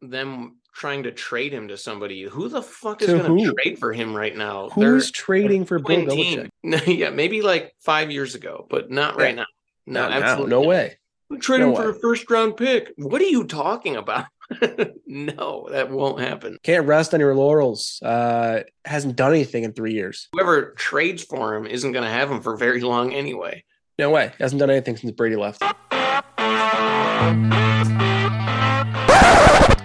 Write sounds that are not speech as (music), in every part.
them trying to trade him to somebody. Who the fuck is going to trade for him right now? Who's trading for Bill Belichick? (laughs) yeah, maybe like five years ago, but not right now. No, Not now. absolutely No way. Trade No him for a first round pick. What are you talking about? (laughs) no, that won't happen. Can't rest on your laurels. Uh, hasn't done anything in three years. Whoever trades for him isn't going to have him for very long anyway. No way. Hasn't done anything since Brady left.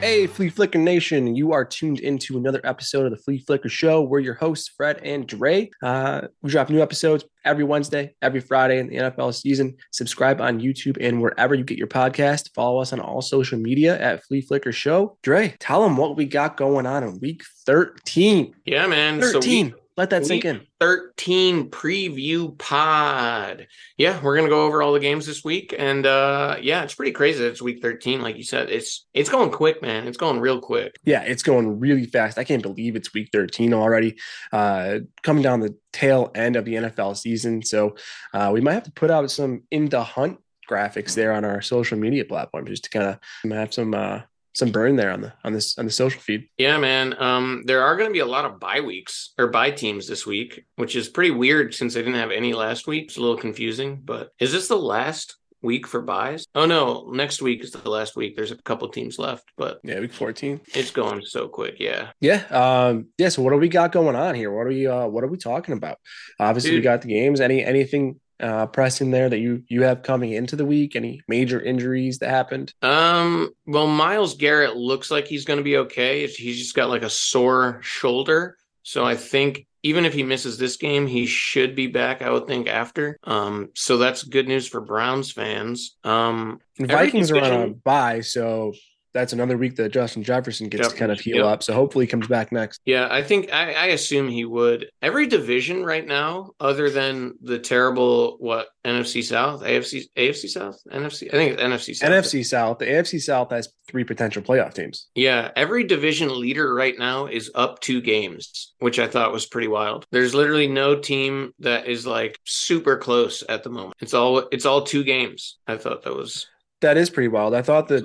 Hey, Flea Flicker Nation, you are tuned into another episode of the Flea Flicker Show. We're your hosts, Fred and Dre. Uh, we drop new episodes every Wednesday, every Friday in the NFL season. Subscribe on YouTube and wherever you get your podcast. Follow us on all social media at Flea Flicker Show. Dre, tell them what we got going on in week 13. Yeah, man. So 13. Let that sink week in. 13 preview pod. Yeah, we're gonna go over all the games this week. And uh yeah, it's pretty crazy. It's week 13, like you said. It's it's going quick, man. It's going real quick. Yeah, it's going really fast. I can't believe it's week 13 already. Uh, coming down the tail end of the NFL season. So uh, we might have to put out some in the hunt graphics there on our social media platform just to kind of have some uh, some burn there on the on this on the social feed. Yeah, man. Um, there are going to be a lot of bye weeks or bye teams this week, which is pretty weird since they didn't have any last week. It's a little confusing, but is this the last week for byes? Oh no, next week is the last week. There's a couple teams left, but Yeah, week 14. it's going so quick. Yeah. Yeah. Um, yeah. So what do we got going on here? What are we uh what are we talking about? Obviously we got the games. Any anything uh pressing there that you you have coming into the week? Any major injuries that happened? Um, well, Myles Garrett looks like he's going to be okay. He's just got like a sore shoulder. So I think even if he misses this game, he should be back, I would think, after. Um, so that's good news for Browns fans. Um, Vikings are on a bye, so that's another week that Justin Jefferson gets to kind of heal yep. up. So hopefully he comes back next. yeah, I think I, I assume he would. Every division right now, other than the terrible what NFC South, AFC, AFC South, NFC, I think it's NFC South. NFC South, the AFC South has three potential playoff teams. Yeah, every division leader right now is up two games, which I thought was pretty wild. There's literally no team that is like super close at the moment. It's all it's all two games. I thought that was That is pretty wild. I thought that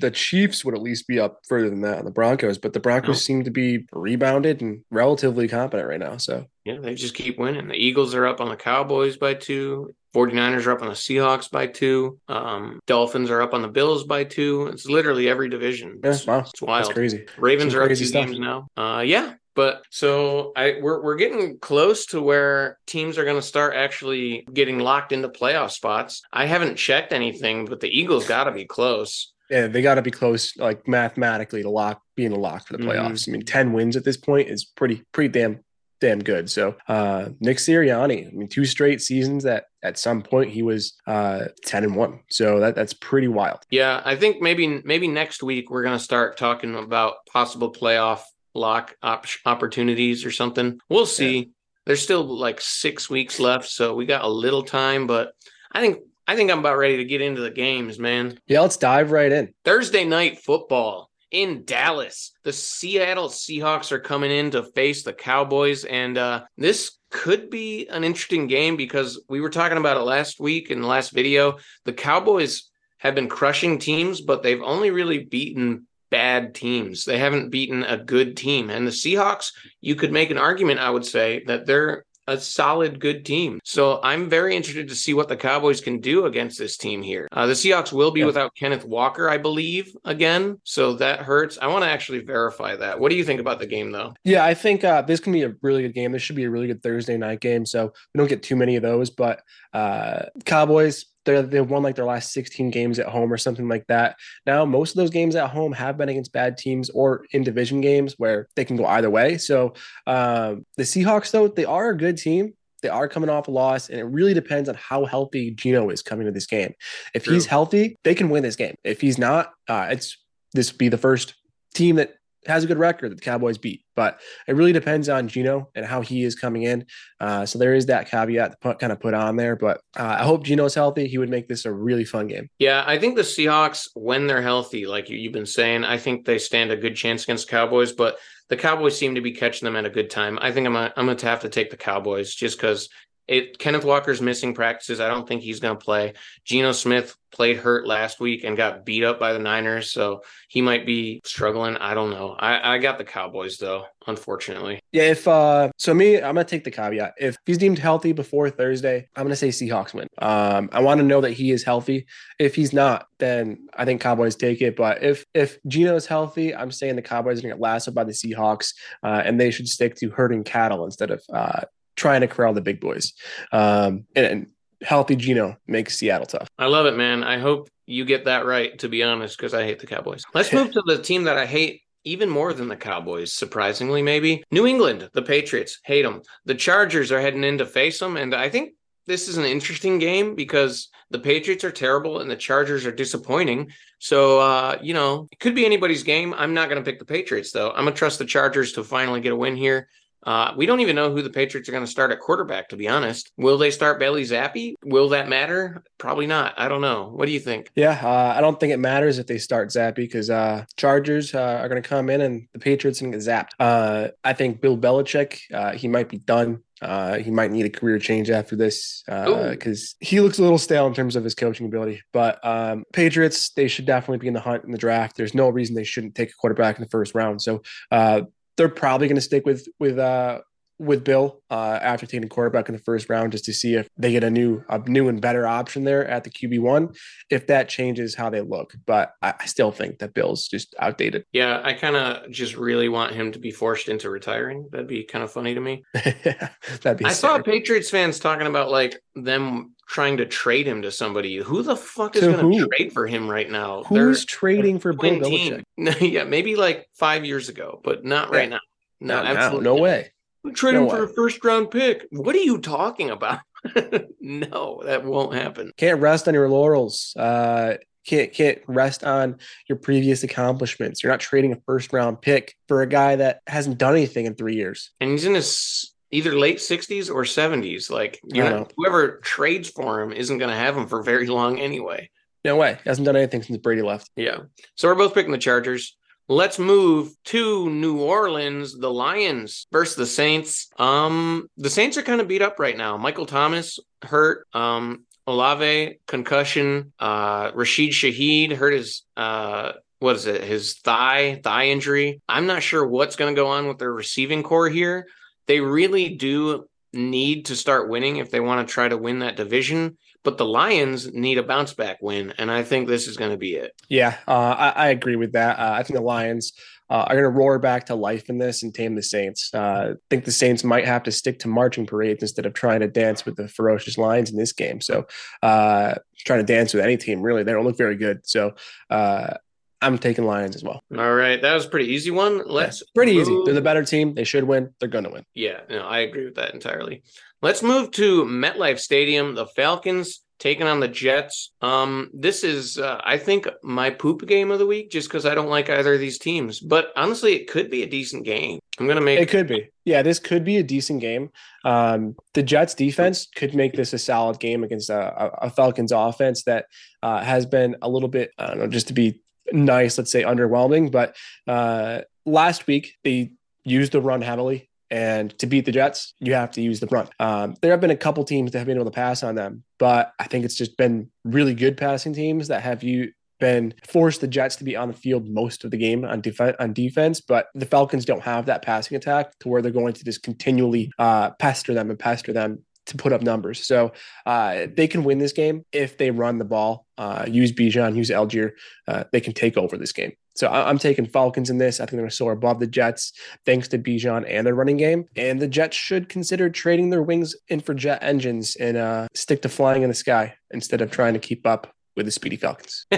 the Chiefs would at least be up further than that on the Broncos, but the Broncos No. seem to be rebounded and relatively competent right now. So yeah, they just keep winning. The Eagles are up on the Cowboys by two. 49ers are up on the Seahawks by two. Um, Dolphins are up on the Bills by two. It's literally every division. yeah, It's, wow, it's wild. that's crazy. Ravens Some are up two stuff. games now. Uh, yeah, but so I we're we're getting close to where teams are going to start actually getting locked into playoff spots. I haven't checked anything, but the Eagles got to be close. Yeah, they got to be close, like mathematically, to lock being a lock for the Mhm. playoffs. I mean, ten wins at this point is pretty pretty damn damn good. So uh Nick Sirianni, I mean, two straight seasons that at some point he was uh ten and one. So that that's pretty wild. Yeah, I think maybe maybe next week we're going to start talking about possible playoff lock op- opportunities or something. We'll see. There's still like six weeks left, so we got a little time, but I think I think I'm about ready to get into the games, man. Yeah, let's dive right in. Thursday night football in Dallas. The Seattle Seahawks are coming in to face the Cowboys, and uh, this could be an interesting game because we were talking about it last week in the last video. The Cowboys have been crushing teams, but they've only really beaten bad teams. They haven't beaten a good team. And the Seahawks, you could make an argument, I would say, that they're a solid, good team. So I'm very interested to see what the Cowboys can do against this team here. Uh, the Seahawks will be Yeah. without Kenneth Walker, I believe, again. So that hurts. I want to actually verify that. What do you think about the game, though? Yeah, I think uh, this can be a really good game. This should be a really good Thursday night game. So we don't get too many of those, but uh, Cowboys, they won like their last 16 games at home or something like that. Now, most of those games at home have been against bad teams or in division games where they can go either way. So um, the Seahawks, though, they are a good team. They are coming off a loss, and it really depends on how healthy Geno is coming to this game. If he's healthy, they can win this game. If he's not, uh, it's this would be the first team that has a good record that the Cowboys beat. But it really depends on Geno and how he is coming in. Uh, so there is that caveat to put, kind of put on there. But uh, I hope Geno's healthy. He would make this a really fun game. Yeah, I think the Seahawks, when they're healthy, like you, you've been saying, I think they stand a good chance against Cowboys. But the Cowboys seem to be catching them at a good time. I think I'm I'm going to have to take the Cowboys just because it Kenneth Walker's missing practices. I don't think he's going to play. Geno Smith played hurt last week and got beat up by the Niners, so he might be struggling. I don't know. I, I got the Cowboys though, unfortunately. Yeah, if uh so me, I'm gonna take the caveat. If he's deemed healthy before Thursday, I'm gonna say Seahawks win. Um I want to know that he is healthy. If he's not, then I think Cowboys take it. But if if Geno is healthy, I'm saying the Cowboys are gonna get lasted by the Seahawks, uh, and they should stick to herding cattle instead of uh trying to corral the big boys. Um and, and healthy Geno makes Seattle tough. I love it, man. I hope you get that right, to be honest, because I hate the Cowboys. Let's move to the team that I hate even more than the Cowboys, surprisingly, maybe. New England, the Patriots, hate them. The Chargers are heading in to face them. And I think this is an interesting game because the Patriots are terrible and the Chargers are disappointing. So, uh, you know, it could be anybody's game. I'm not going to pick the Patriots, though. I'm going to trust the Chargers to finally get a win here. Uh, we don't even know who the Patriots are going to start at quarterback, to be honest. Will they start Bailey Zappe? Will that matter? Probably not. I don't know. What do you think? Yeah, uh, I don't think it matters if they start Zappe because uh, Chargers uh, are going to come in and the Patriots to get zapped. Uh, I think Bill Belichick, uh, he might be done. Uh, he might need a career change after this Uh because uh, he looks a little stale in terms of his coaching ability. But um, Patriots, they should definitely be in the hunt in the draft. There's no reason they shouldn't take a quarterback in the first round. So uh, they're probably going to stick with with uh, with Bill uh, after taking quarterback in the first round just to see if they get a new a new and better option there at the QB one. If that changes how they look, but I, I still think that Bill's just outdated. Yeah, I kind of just really want him to be forced into retiring. That'd be kind of funny to me. (laughs) That'd be. I saw Patriots fans talking about like them trying to trade him to somebody. Who the fuck is going to trade for him right now? Who's They're, trading for Bill Belichick? (laughs) yeah, maybe like five years ago, but not right yeah. now. No, not absolutely now. no way. Trade no him way. for a first round pick. What are you talking about? (laughs) no, that won't happen. Can't rest on your laurels. Uh, can't can't rest on your previous accomplishments. You're not trading a first round pick for a guy that hasn't done anything in three years. And he's in his either late 60s or 70s. Like you know, whoever trades for him isn't going to have him for very long anyway. No way. He hasn't done anything since Brady left. Yeah. So we're both picking the Chargers. Let's move to New Orleans, the Lions versus the Saints. Um, the Saints are kind of beat up right now. Michael Thomas hurt. Um, Olave concussion. Uh, Rashid Shaheed hurt his uh what is it? His thigh thigh injury. I'm not sure what's going to go on with their receiving corps here. They really do need to start winning if they want to try to win that division. But the Lions need a bounce back win, and I think this is going to be it. Yeah, uh, I, I, agree with that. Uh, I think the Lions uh, are going to roar back to life in this and tame the Saints. Uh, I think the Saints might have to stick to marching parades instead of trying to dance with the ferocious Lions in this game. So, uh, trying to dance with any team really, they don't look very good. So, uh, I'm taking Lions as well. All right, that was a pretty easy one. Let's yeah, pretty move. easy. They're the better team. They should win. They're going to win. Yeah, no, I agree with that entirely. Let's move to MetLife Stadium. The Falcons taking on the Jets. Um, this is, uh, I think, my poop game of the week, just because I don't like either of these teams. But honestly, it could be a decent game. I'm gonna make it could be. Yeah, this could be a decent game. Um, the Jets defense could make this a solid game against a, a Falcons offense that uh, has been a little bit, I don't know, just to be nice, let's say underwhelming. But uh, last week they used the run heavily and to beat the Jets, you have to use the run. Um, there have been a couple teams that have been able to pass on them, but I think it's just been really good passing teams that have you been forced the Jets to be on the field most of the game on, def- on defense, but the Falcons don't have that passing attack to where they're going to just continually uh, pester them and pester them to put up numbers. So uh, they can win this game if they run the ball, uh, use Bijan, use Allgeier. Uh, they can take over this game. So I- am taking Falcons in this. I think they're going to soar above the Jets thanks to Bijan and their running game. And the Jets should consider trading their wings in for jet engines and uh, stick to flying in the sky instead of trying to keep up with the speedy Falcons. (laughs)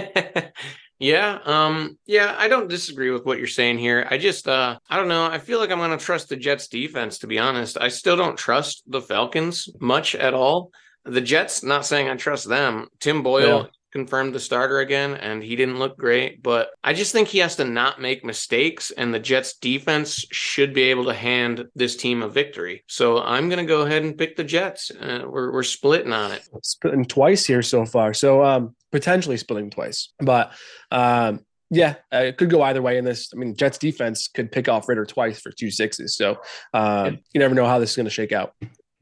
Yeah, um, yeah, I don't disagree with what you're saying here. I just, uh, I don't know. I feel like I'm going to trust the Jets defense, to be honest. I still don't trust the Falcons much at all. The Jets, not saying I trust them. Tim Boyle, yeah confirmed the starter again, and he didn't look great. But I just think he has to not make mistakes, and the Jets defense should be able to hand this team a victory. So I'm going to go ahead and pick the Jets. Uh, we're we're splitting on it. Splitting twice here so far. So um, potentially splitting twice, but um. Yeah, uh, it could go either way in this. I mean, Jets defense could pick off Ridder twice for two sixes. So um, you never know how this is going to shake out.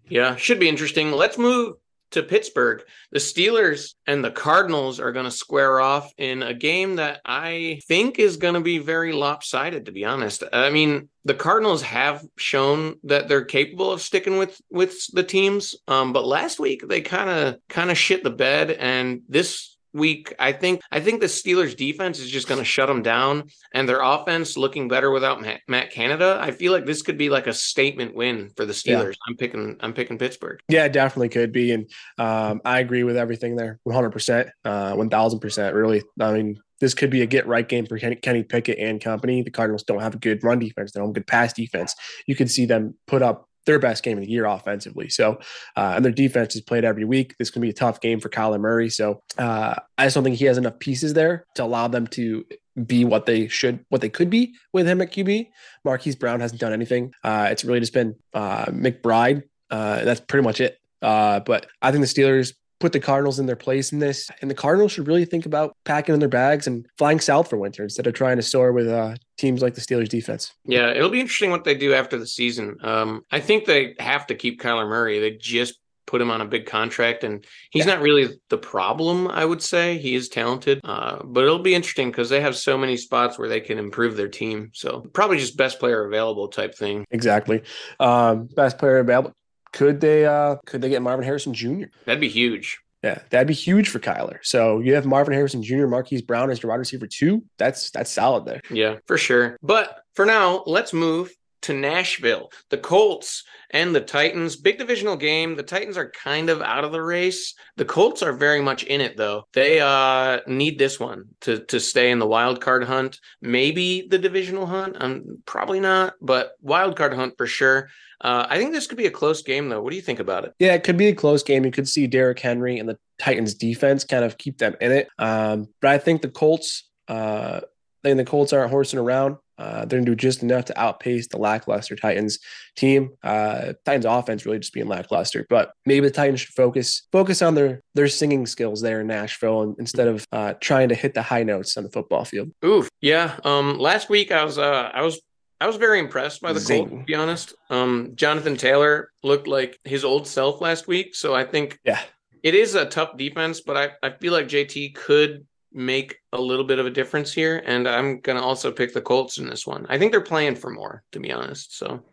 Yeah, should be interesting. Let's move to Pittsburgh. The Steelers and the Cardinals are going to square off in a game that I think is going to be very lopsided to be honest. I mean, the Cardinals have shown that they're capable of sticking with with the teams. Um, but last week they kind of kind of shit the bed and this week. I think I think the Steelers defense is just going to shut them down, and their offense looking better without Matt, Matt, Canada. I feel like this could be like a statement win for the Steelers. Yeah. I'm picking I'm picking Pittsburgh. Yeah, definitely could be, and um, I agree with everything there, 100, percent uh, 1,000 percent. Really, I mean. This could be a get right game for Kenny Pickett and company. The Cardinals don't have a good run defense. They don't have a good pass defense. You could see them put up their best game of the year offensively. So, uh, and their defense is played every week. This can be a tough game for Kyler Murray. So, uh, I just don't think he has enough pieces there to allow them to be what they should, what they could be with him at QB. Marquise Brown hasn't done anything. Uh, it's really just been uh, McBride. Uh, that's pretty much it. Uh, but I think the Steelers put the Cardinals in their place in this. And the Cardinals should really think about packing in their bags and flying south for winter instead of trying to soar with uh, teams like the Steelers defense. Yeah, it'll be interesting what they do after the season. Um, I think they have to keep Kyler Murray. They just put him on a big contract and he's yeah. not really the problem i would say he is talented uh, but it'll be interesting because they have so many spots where they can improve their team so probably just best player available type thing exactly um, best player available could they uh could they get Marvin Harrison Jr.? That'd be huge. Yeah, that'd be huge for Kyler. So you have Marvin Harrison Jr., Marquise Brown as your wide receiver two. That's that's solid there. Yeah, for sure. But for now, let's move to Nashville. The Colts and the Titans, big divisional game. The Titans are kind of out of the race. The Colts are very much in it though. They uh need this one to to stay in the wild card hunt. Maybe the divisional hunt. Um probably not, but wild card hunt for sure. Uh, I think this could be a close game, though. What do you think about it? Yeah, it could be a close game. You could see Derrick Henry and the Titans' defense kind of keep them in it. Um, but I think the Colts, uh, and the Colts aren't horsing around. Uh, they're going to do just enough to outpace the lackluster Titans team. Uh, Titans offense really just being lackluster, but maybe the Titans should focus focus on their their singing skills there in Nashville and, instead of uh, trying to hit the high notes on the football field. Oof, yeah. Um, last week I was uh, I was I was very impressed by the Zing. Colts, to be honest. Um, Jonathan Taylor looked like his old self last week. So I think yeah, it is a tough defense, but I, I feel like JT could make a little bit of a difference here. And I'm going to also pick the Colts in this one. I think they're playing for more, to be honest. So,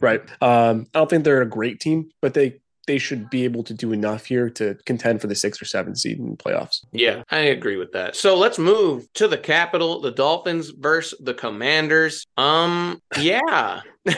right. Um, I don't think they're a great team, but they they should be able to do enough here to contend for the six or seven seed in the playoffs. Yeah, I agree with that. So let's move to the capital, the Dolphins versus the Commanders. Um, yeah. (laughs) uh,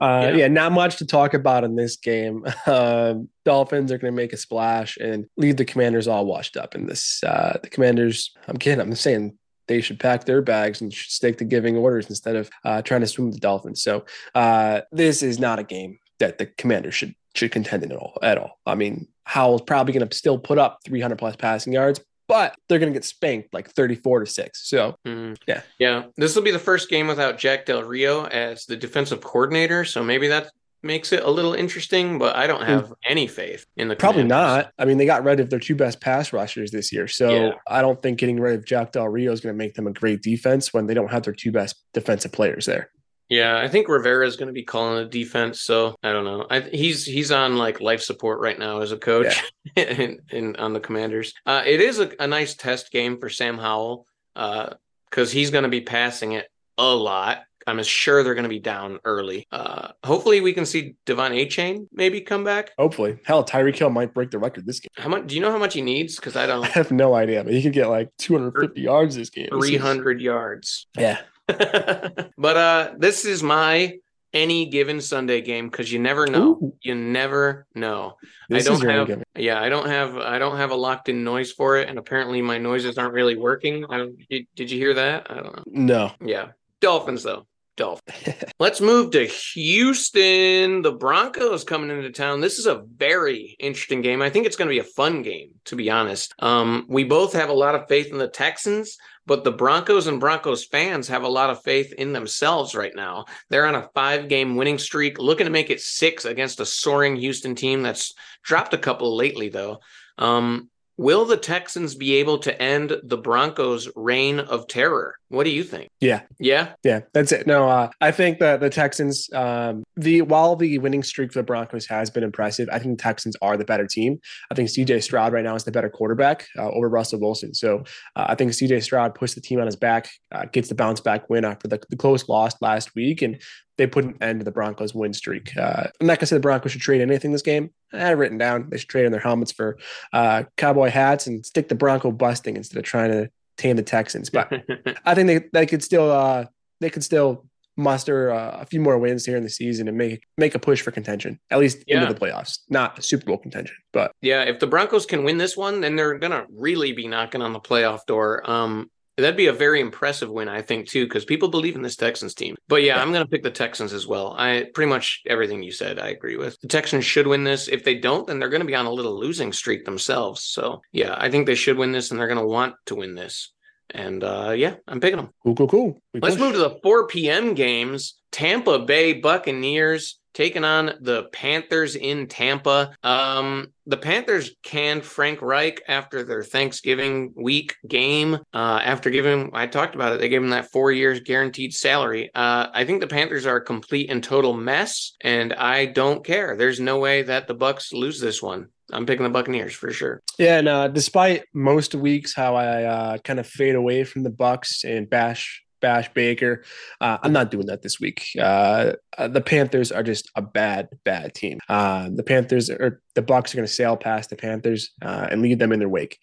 yeah. yeah. not much to talk about in this game. (laughs) Uh, Dolphins are going to make a splash and leave the Commanders all washed up in this. Uh, the Commanders, I'm kidding. I'm saying they should pack their bags and stick to giving orders instead of uh, trying to swim the Dolphins. So uh, this is not a game that the Commanders should should contend in at all. At all. I mean, Howell's probably going to still put up 300 plus passing yards, but they're going to get spanked like 34 to 6. So, mm. yeah. Yeah. This will be the first game without Jack Del Rio as the defensive coordinator. So maybe that makes it a little interesting, but I don't have mm. any faith in the Probably not. I mean, they got rid of their two best pass rushers this year. So yeah. I don't think getting rid of Jack Del Rio is going to make them a great defense when they don't have their two best defensive players there. Yeah, I think Rivera is going to be calling the defense. So I don't know. I, he's he's on like life support right now as a coach yeah. (laughs) in, in, on the Commanders. Uh, it is a, a, nice test game for Sam Howell because uh, he's going to be passing it a lot. I'm sure they're going to be down early. Uh, hopefully, we can see De'Von Achane maybe come back. Hopefully, hell, Tyreek Hill might break the record this game. How much? Do you know how much he needs? Because I don't. (laughs) I have no idea, but he could get like 250 yards this game. 300 yards. Yeah, (laughs) but uh this is my any given Sunday game because you never know. Ooh. You never know. This I don't have yeah, I don't have I don't have a locked in noise for it, and apparently my noises aren't really working. I don't did, did you hear that? I don't know. No. Yeah. Dolphins though. Dolphins. (laughs) Let's move to Houston. The Broncos coming into town. This is a very interesting game. I think it's going to be a fun game, to be honest. Um, we both have a lot of faith in the Texans, but the Broncos and Broncos fans have a lot of faith in themselves right now. They're on a five game winning streak, looking to make it six against a soaring Houston team that's dropped a couple lately, though. Um, Will the Texans be able to end the Broncos' reign of terror? What do you think? Yeah. Yeah. Yeah, that's it. No, uh, I think that the Texans, um, the while the winning streak for the Broncos has been impressive, I think the Texans are the better team. I think CJ Stroud right now is the better quarterback uh, over Russell Wilson. So uh, I think CJ Stroud puts the team on his back, uh, gets the bounce back win after the, the close loss last week, and they put an end to the Broncos win streak. Uh, I'm not gonna say the Broncos should trade anything this game. I had it written down. They should trade in their helmets for uh, cowboy hats and stick the Bronco busting instead of trying to tame the Texans. But (laughs) I think they they could still uh, they could still muster uh, a few more wins here in the season and make make a push for contention, at least Yeah. into the playoffs, not Super Bowl contention. But Yeah, if the Broncos can win this one, then they're gonna really be knocking on the playoff door. Um, that'd be a very impressive win, I think, too, because people believe in this Texans team. But yeah. I'm gonna pick the Texans as well. I pretty much everything you said, I agree with. The Texans should win this. If they don't, then they're gonna be on a little losing streak themselves. So yeah, I think they should win this, and they're gonna want to win this. And uh, yeah, I'm picking them. cool, cool, cool. We Let's push. move to the 4 p.m. games. Tampa Bay Buccaneers taking on the Panthers in Tampa. Um, the Panthers canned Frank Reich after their Thanksgiving week game. Uh, after giving, I talked about it, they gave him that four years guaranteed salary. Uh, I think the Panthers are a complete and total mess, and I don't care. There's no way that the Bucks lose this one. I'm picking the Buccaneers for sure. Yeah, and uh, despite most weeks how I uh, kind of fade away from the Bucks and bash bash Baker, uh, I'm not doing that this week. Uh, uh, the Panthers are just a bad, bad team. Uh, the Panthers or the Bucks are going to sail past the Panthers and lead them in their wake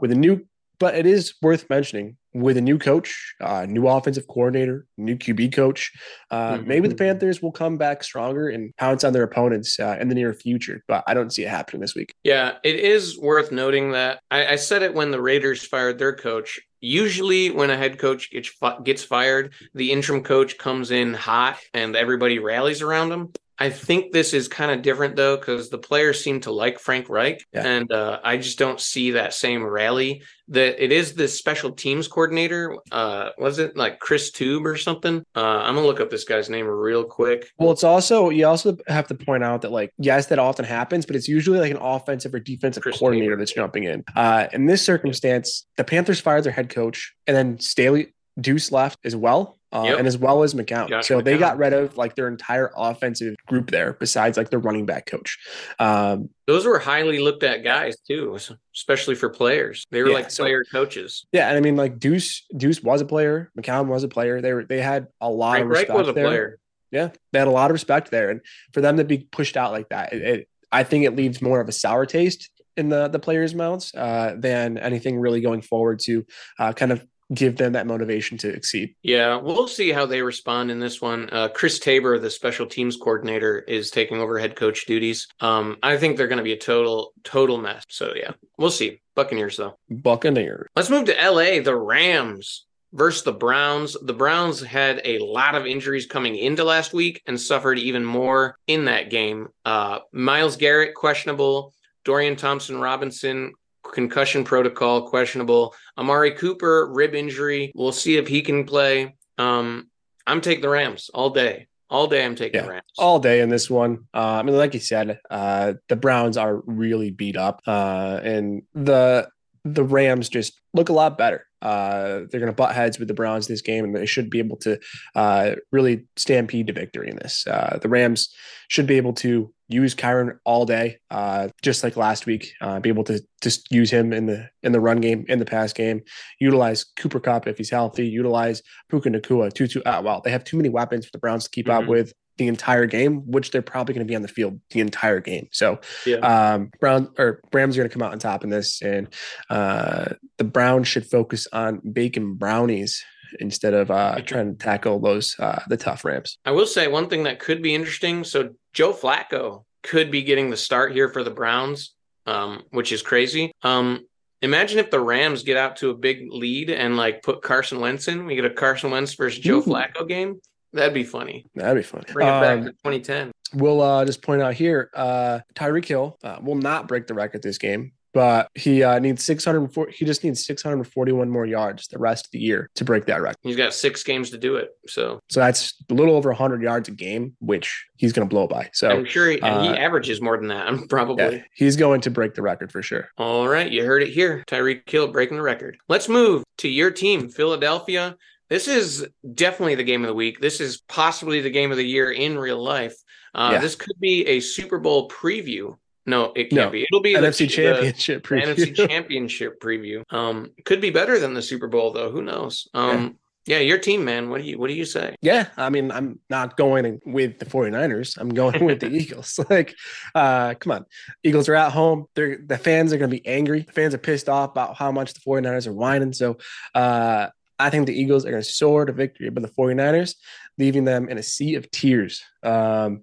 with a new. But it is worth mentioning with a new coach, uh, new offensive coordinator, new QB coach. Uh, Mhm. Maybe the Panthers will come back stronger and pounce on their opponents uh, in the near future. But I don't see it happening this week. Yeah, it is worth noting that I, I said it when the Raiders fired their coach. Usually, when a head coach gets gets fired, the interim coach comes in hot and everybody rallies around him. I think this is kind of different though, because the players seem to like Frank Reich, Yeah. and uh, I just don't see that same rally. That it is the special teams coordinator. Uh, was it like Chris Tube or something? Uh, I'm gonna look up this guy's name real quick. Well, it's also you also have to point out that like yes, that often happens, but it's usually like an offensive or defensive Chris coordinator that's jumping in. Uh, in this circumstance, the Panthers fired their head coach, and then Staley Duce left as well, uh, Yep. and as well as McCown. Josh so they got rid of like their entire offensive group there, besides like the running back coach. Um, Those were highly looked at guys too, especially for players. They were Yeah, like so- player coaches. yeah, and I mean like Duce Duce was a player, McCown was a player. They were they had a lot Frank of Reich respect was a there. player. Yeah, they had a lot of respect there, and for them to be pushed out like that, it, it, I think it leaves more of a sour taste in the the players' mouths uh, than anything really going forward to uh, kind of give them that motivation to exceed. Yeah, we'll see how they respond in this one. Uh, Chris Tabor, the special teams coordinator, is taking over head coach duties. Um, I think they're going to be a total, total mess. So yeah, we'll see. Buccaneers though. Buccaneers. Let's move to LA. The Rams versus the Browns. The Browns had a lot of injuries coming into last week and suffered even more in that game. Uh, Myles Garrett questionable. Dorian Thompson Robinson concussion protocol questionable. Amari Cooper rib injury. We'll see if he can play. Um, I'm taking the Rams all day. All day, I'm taking Yeah. the Rams. all day in this one. Uh, I mean, like you said, uh, the Browns are really beat up, uh, and the the Rams just look a lot better. Uh, they're going to butt heads with the Browns this game, and they should be able to uh, really stampede to victory in this. Uh, the Rams should be able to use Kyren all day, uh, just like last week. Uh, be able to just use him in the in the run game, in the pass game. Utilize Cooper Kupp if he's healthy. Utilize Puka Nacua. Tutu Atwell. They have too many weapons for the Browns to keep up Mhm. with the entire game, which they're probably going to be on the field the entire game. So, Yeah. um, Brown or Rams are going to come out on top in this, and uh, the Browns should focus on bacon brownies instead of uh, trying to tackle those uh, the tough ramps. I will say one thing that could be interesting. So Joe Flacco could be getting the start here for the Browns, um, which is crazy. Um, imagine if the Rams get out to a big lead and like put Carson Wentz in. We get a Carson Wentz versus Joe Ooh. Flacco game. That'd be funny. That'd be funny. Bring it back Um, to 2010. We'll uh, just point out here, uh, Tyreek Hill uh, will not break the record this game. But he uh, needs 604. He just needs 641 more yards the rest of the year to break that record. He's got six games to do it. So, so that's a little over 100 yards a game, which he's going to blow by. So I'm sure he, uh, he averages more than that. I'm (laughs) probably. Yeah, he's going to break the record for sure. All right, you heard it here. Tyreek Hill breaking the record. Let's move to your team, Philadelphia. This is definitely the game of the week. This is possibly the game of the year in real life. Uh, yeah. This could be a Super Bowl preview. No, it can't no. be. It'll be NFC the, Championship the, preview. NFC (laughs) Championship preview. Um, could be better than the Super Bowl though. Who knows? Um, yeah. yeah. your team, man. What do you What do you say? Yeah, I mean, I'm not going with the 49ers. I'm going with the (laughs) Eagles. (laughs) Like, uh, come on, Eagles are at home. They're the fans are going to be angry. The fans are pissed off about how much the 49ers are whining. So, uh, I think the Eagles are going to soar to victory, but the 49ers leaving them in a sea of tears. Um,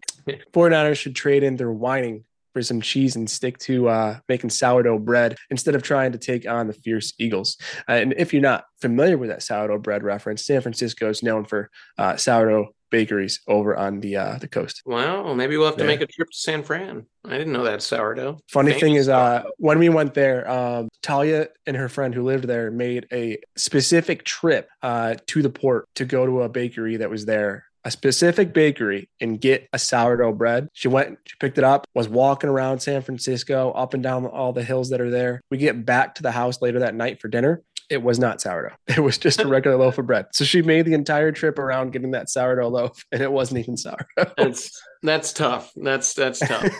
49ers should trade in their whining for some cheese and stick to uh, making sourdough bread instead of trying to take on the fierce Eagles. Uh, and if you're not familiar with that sourdough bread reference, San Francisco is known for uh, sourdough bakeries over on the uh, the coast. Well, maybe we'll have to yeah. make a trip to San Fran. I didn't know that sourdough. Funny thing is, uh, when we went there, um, Talia and her friend who lived there made a specific trip uh, to the port to go to a bakery that was there a specific bakery and get a sourdough bread. She went, she picked it up, was walking around San Francisco, up and down all the hills that are there. We get back to the house later that night for dinner. It was not sourdough. (laughs) It was just a regular loaf of bread. So she made the entire trip around getting that sourdough loaf, (laughs) and it wasn't even sourdough. That's that's tough. That's that's (laughs) tough.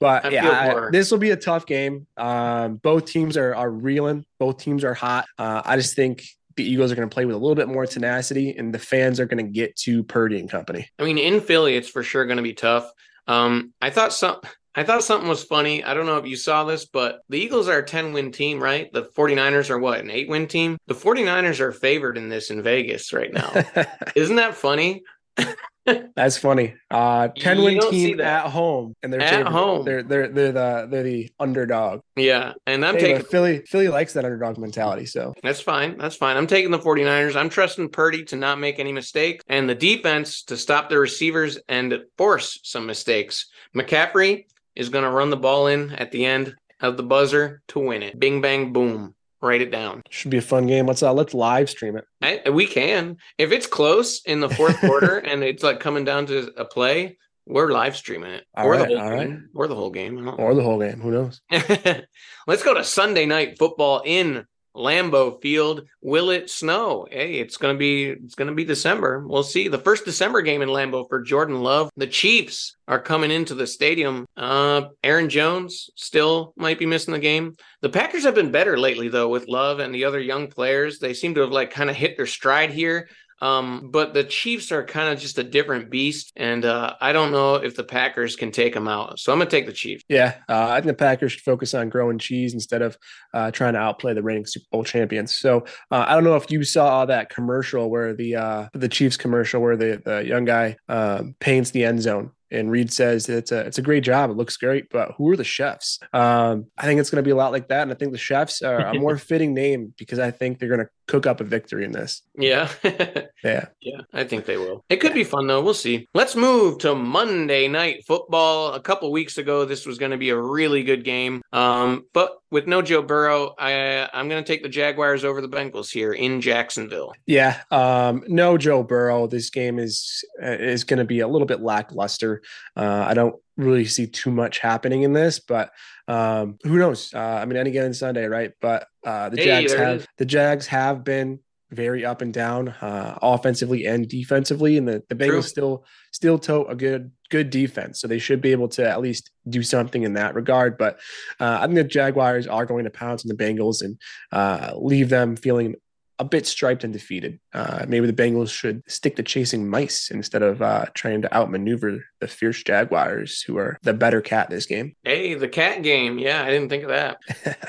but I yeah, this will be a tough game. Um, both teams are are reeling. Both teams are hot. Uh, I just think the Eagles are going to play with a little bit more tenacity, and the fans are going to get to Purdy and company. I mean, in Philly, it's for sure going to be tough. Um, I thought some. I thought something was funny. I don't know if you saw this, but the Eagles are a 10 win team, right? The 49ers are what, an eight win team? The 49ers are favored in this in Vegas right now. (laughs) Isn't that funny? (laughs) That's funny. Uh, ten win team at home, and they're at favorite. home. They're they're they're the they're the underdog. Yeah, and I'm hey, taking Philly. Philly likes that underdog mentality, so that's fine. That's fine. I'm taking the 49ers. I'm trusting Purdy to not make any mistakes, and the defense to stop the receivers and force some mistakes. McCaffrey is going to run the ball in at the end of the buzzer to win it. Bing bang boom. Write it down. Should be a fun game. Let's uh, let's live stream it. I, we can if it's close in the fourth quarter (laughs) and it's like coming down to a play. We're live streaming it, all or right, the whole game, right. or the whole game, or the whole game. Who knows? (laughs) Let's go to Sunday night football in Lambeau Field. Will it snow? Hey, it's gonna be it's gonna be December. We'll see. The first December game in Lambeau for Jordan Love. The Chiefs are coming into the stadium. Uh, Aaron Jones still might be missing the game. The Packers have been better lately though with Love and the other young players. They seem to have like kind of hit their stride here. Um, but the Chiefs are kind of just a different beast, and uh, I don't know if the Packers can take them out. So I'm gonna take the Chiefs. Yeah, uh, I think the Packers should focus on growing cheese instead of uh, trying to outplay the reigning Super Bowl champions. So uh, I don't know if you saw that commercial where the uh, the Chiefs commercial where the the young guy um, paints the end zone and Reid says it's a it's a great job. It looks great, but who are the chefs? Um, I think it's going to be a lot like that, and I think the chefs are a more (laughs) fitting name because I think they're going to cook up a victory in this. Yeah, (laughs) yeah, yeah. I think they will. It could be fun though. We'll see. Let's move to Monday Night Football. A couple weeks ago, this was going to be a really good game, um, but with no Joe Burrow, I I'm going to take the Jaguars over the Bengals here in Jacksonville. Yeah, um, no Joe Burrow. This game is is going to be a little bit lackluster. Uh, I don't really see too much happening in this, but um, who knows? Uh, I mean, any given Sunday, right? But uh, the hey, Jags have the Jags have been very up and down, uh, offensively and defensively, and the, the Bengals True. still still tote a good good defense, so they should be able to at least do something in that regard. But uh, I think the Jaguars are going to pounce on the Bengals and uh, leave them feeling a bit striped and defeated. Uh, maybe the Bengals should stick to chasing mice instead of uh, trying to outmaneuver the fierce Jaguars, who are the better cat this game. Hey, the cat game. Yeah, I didn't think of that.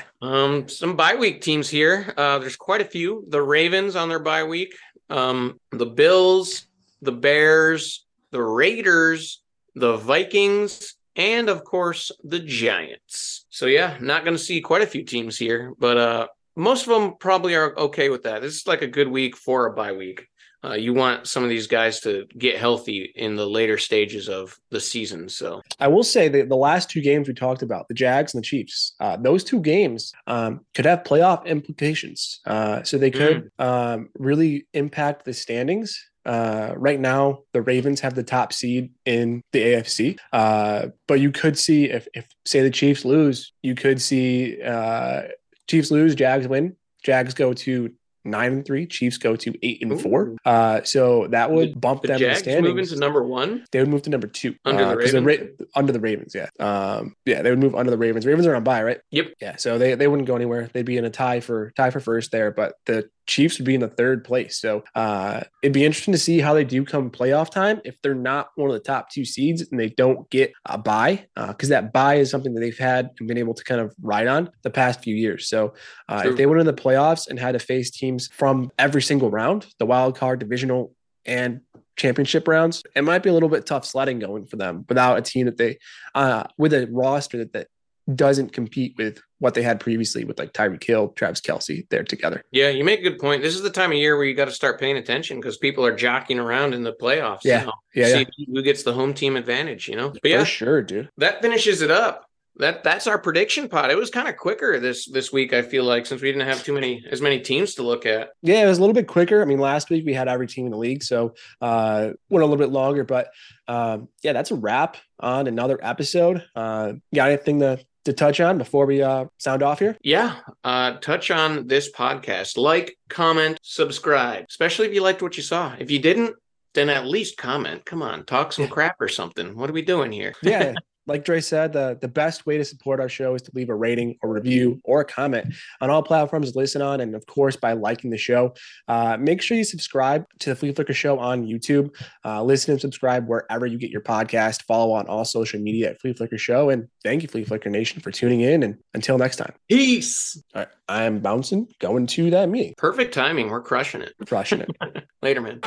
(laughs) um, some bye week teams here. Uh, there's quite a few. The Ravens on their bye week. Um, the Bills, the Bears, the Raiders, the Vikings, and of course the Giants. So yeah, not going to see quite a few teams here, but uh most of them probably are okay with that. This is like a good week for a bye week. uh, you want some of these guys to get healthy in the later stages of the season. So I will say that the last two games we talked about, the Jags and the Chiefs, uh, those two games um, could have playoff implications. Uh, so they could mm. um, really impact the standings. Uh, right now, the Ravens have the top seed in the AFC. Uh, but you could see if, if say the Chiefs lose, you could see uh, Chiefs lose, Jags win. Jags go to nine and three. Chiefs go to eight and Ooh. four. Uh, so that would bump the them Jags the standings. move into number one. They would move to number two under uh, the Ravens. Ra- under the Ravens, yeah, um, yeah, they would move under the Ravens. Ravens are on bye, right? Yep. Yeah, so they they wouldn't go anywhere. They'd be in a tie for tie for first there, but the Chiefs would be in the third place. So uh, it'd be interesting to see how they do come playoff time if they're not one of the top two seeds and they don't get a bye, because uh, that bye is something that they've had and been able to kind of ride on the past few years. So uh, if they went in the playoffs and had to face teams from every single round, the wild card, divisional, and championship rounds, it might be a little bit tough sledding going for them without a team that they, uh, with a roster that, that doesn't compete with what they had previously with like Tyreek Hill, Travis Kelce there together. Yeah, you make a good point. This is the time of year where you got to start paying attention because people are jockeying around in the playoffs. Yeah, you know? yeah, See yeah. who gets the home team advantage. You know, but yeah, For sure, dude. That finishes it up. That that's our prediction pod. It was kind of quicker this this week. I feel like since we didn't have too many as many teams to look at. Yeah, it was a little bit quicker. I mean, last week we had every team in the league, so uh, went a little bit longer. But um, yeah, that's a wrap on another episode. Uh, got anything to to touch on before we uh, sound off here? Yeah, uh, touch on this podcast. Like, comment, subscribe, especially if you liked what you saw. If you didn't, then at least comment. Come on, talk some crap or something. What are we doing here? yeah, (laughs) like Dre said, the, the best way to support our show is to leave a rating or review or a comment on all platforms to listen on. And of course, by liking the show, uh, make sure you subscribe to the Flea Flicker Show on YouTube. Uh, listen and subscribe wherever you get your podcast. Follow on all social media at Flea Flicker Show. And thank you, Flea Flicker Nation, for tuning in. And until next time, peace. All right, I'm bouncing, going to that meeting. Perfect timing. We're crushing it. crushing it. (laughs) Later, man.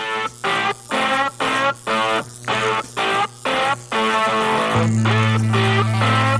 (laughs)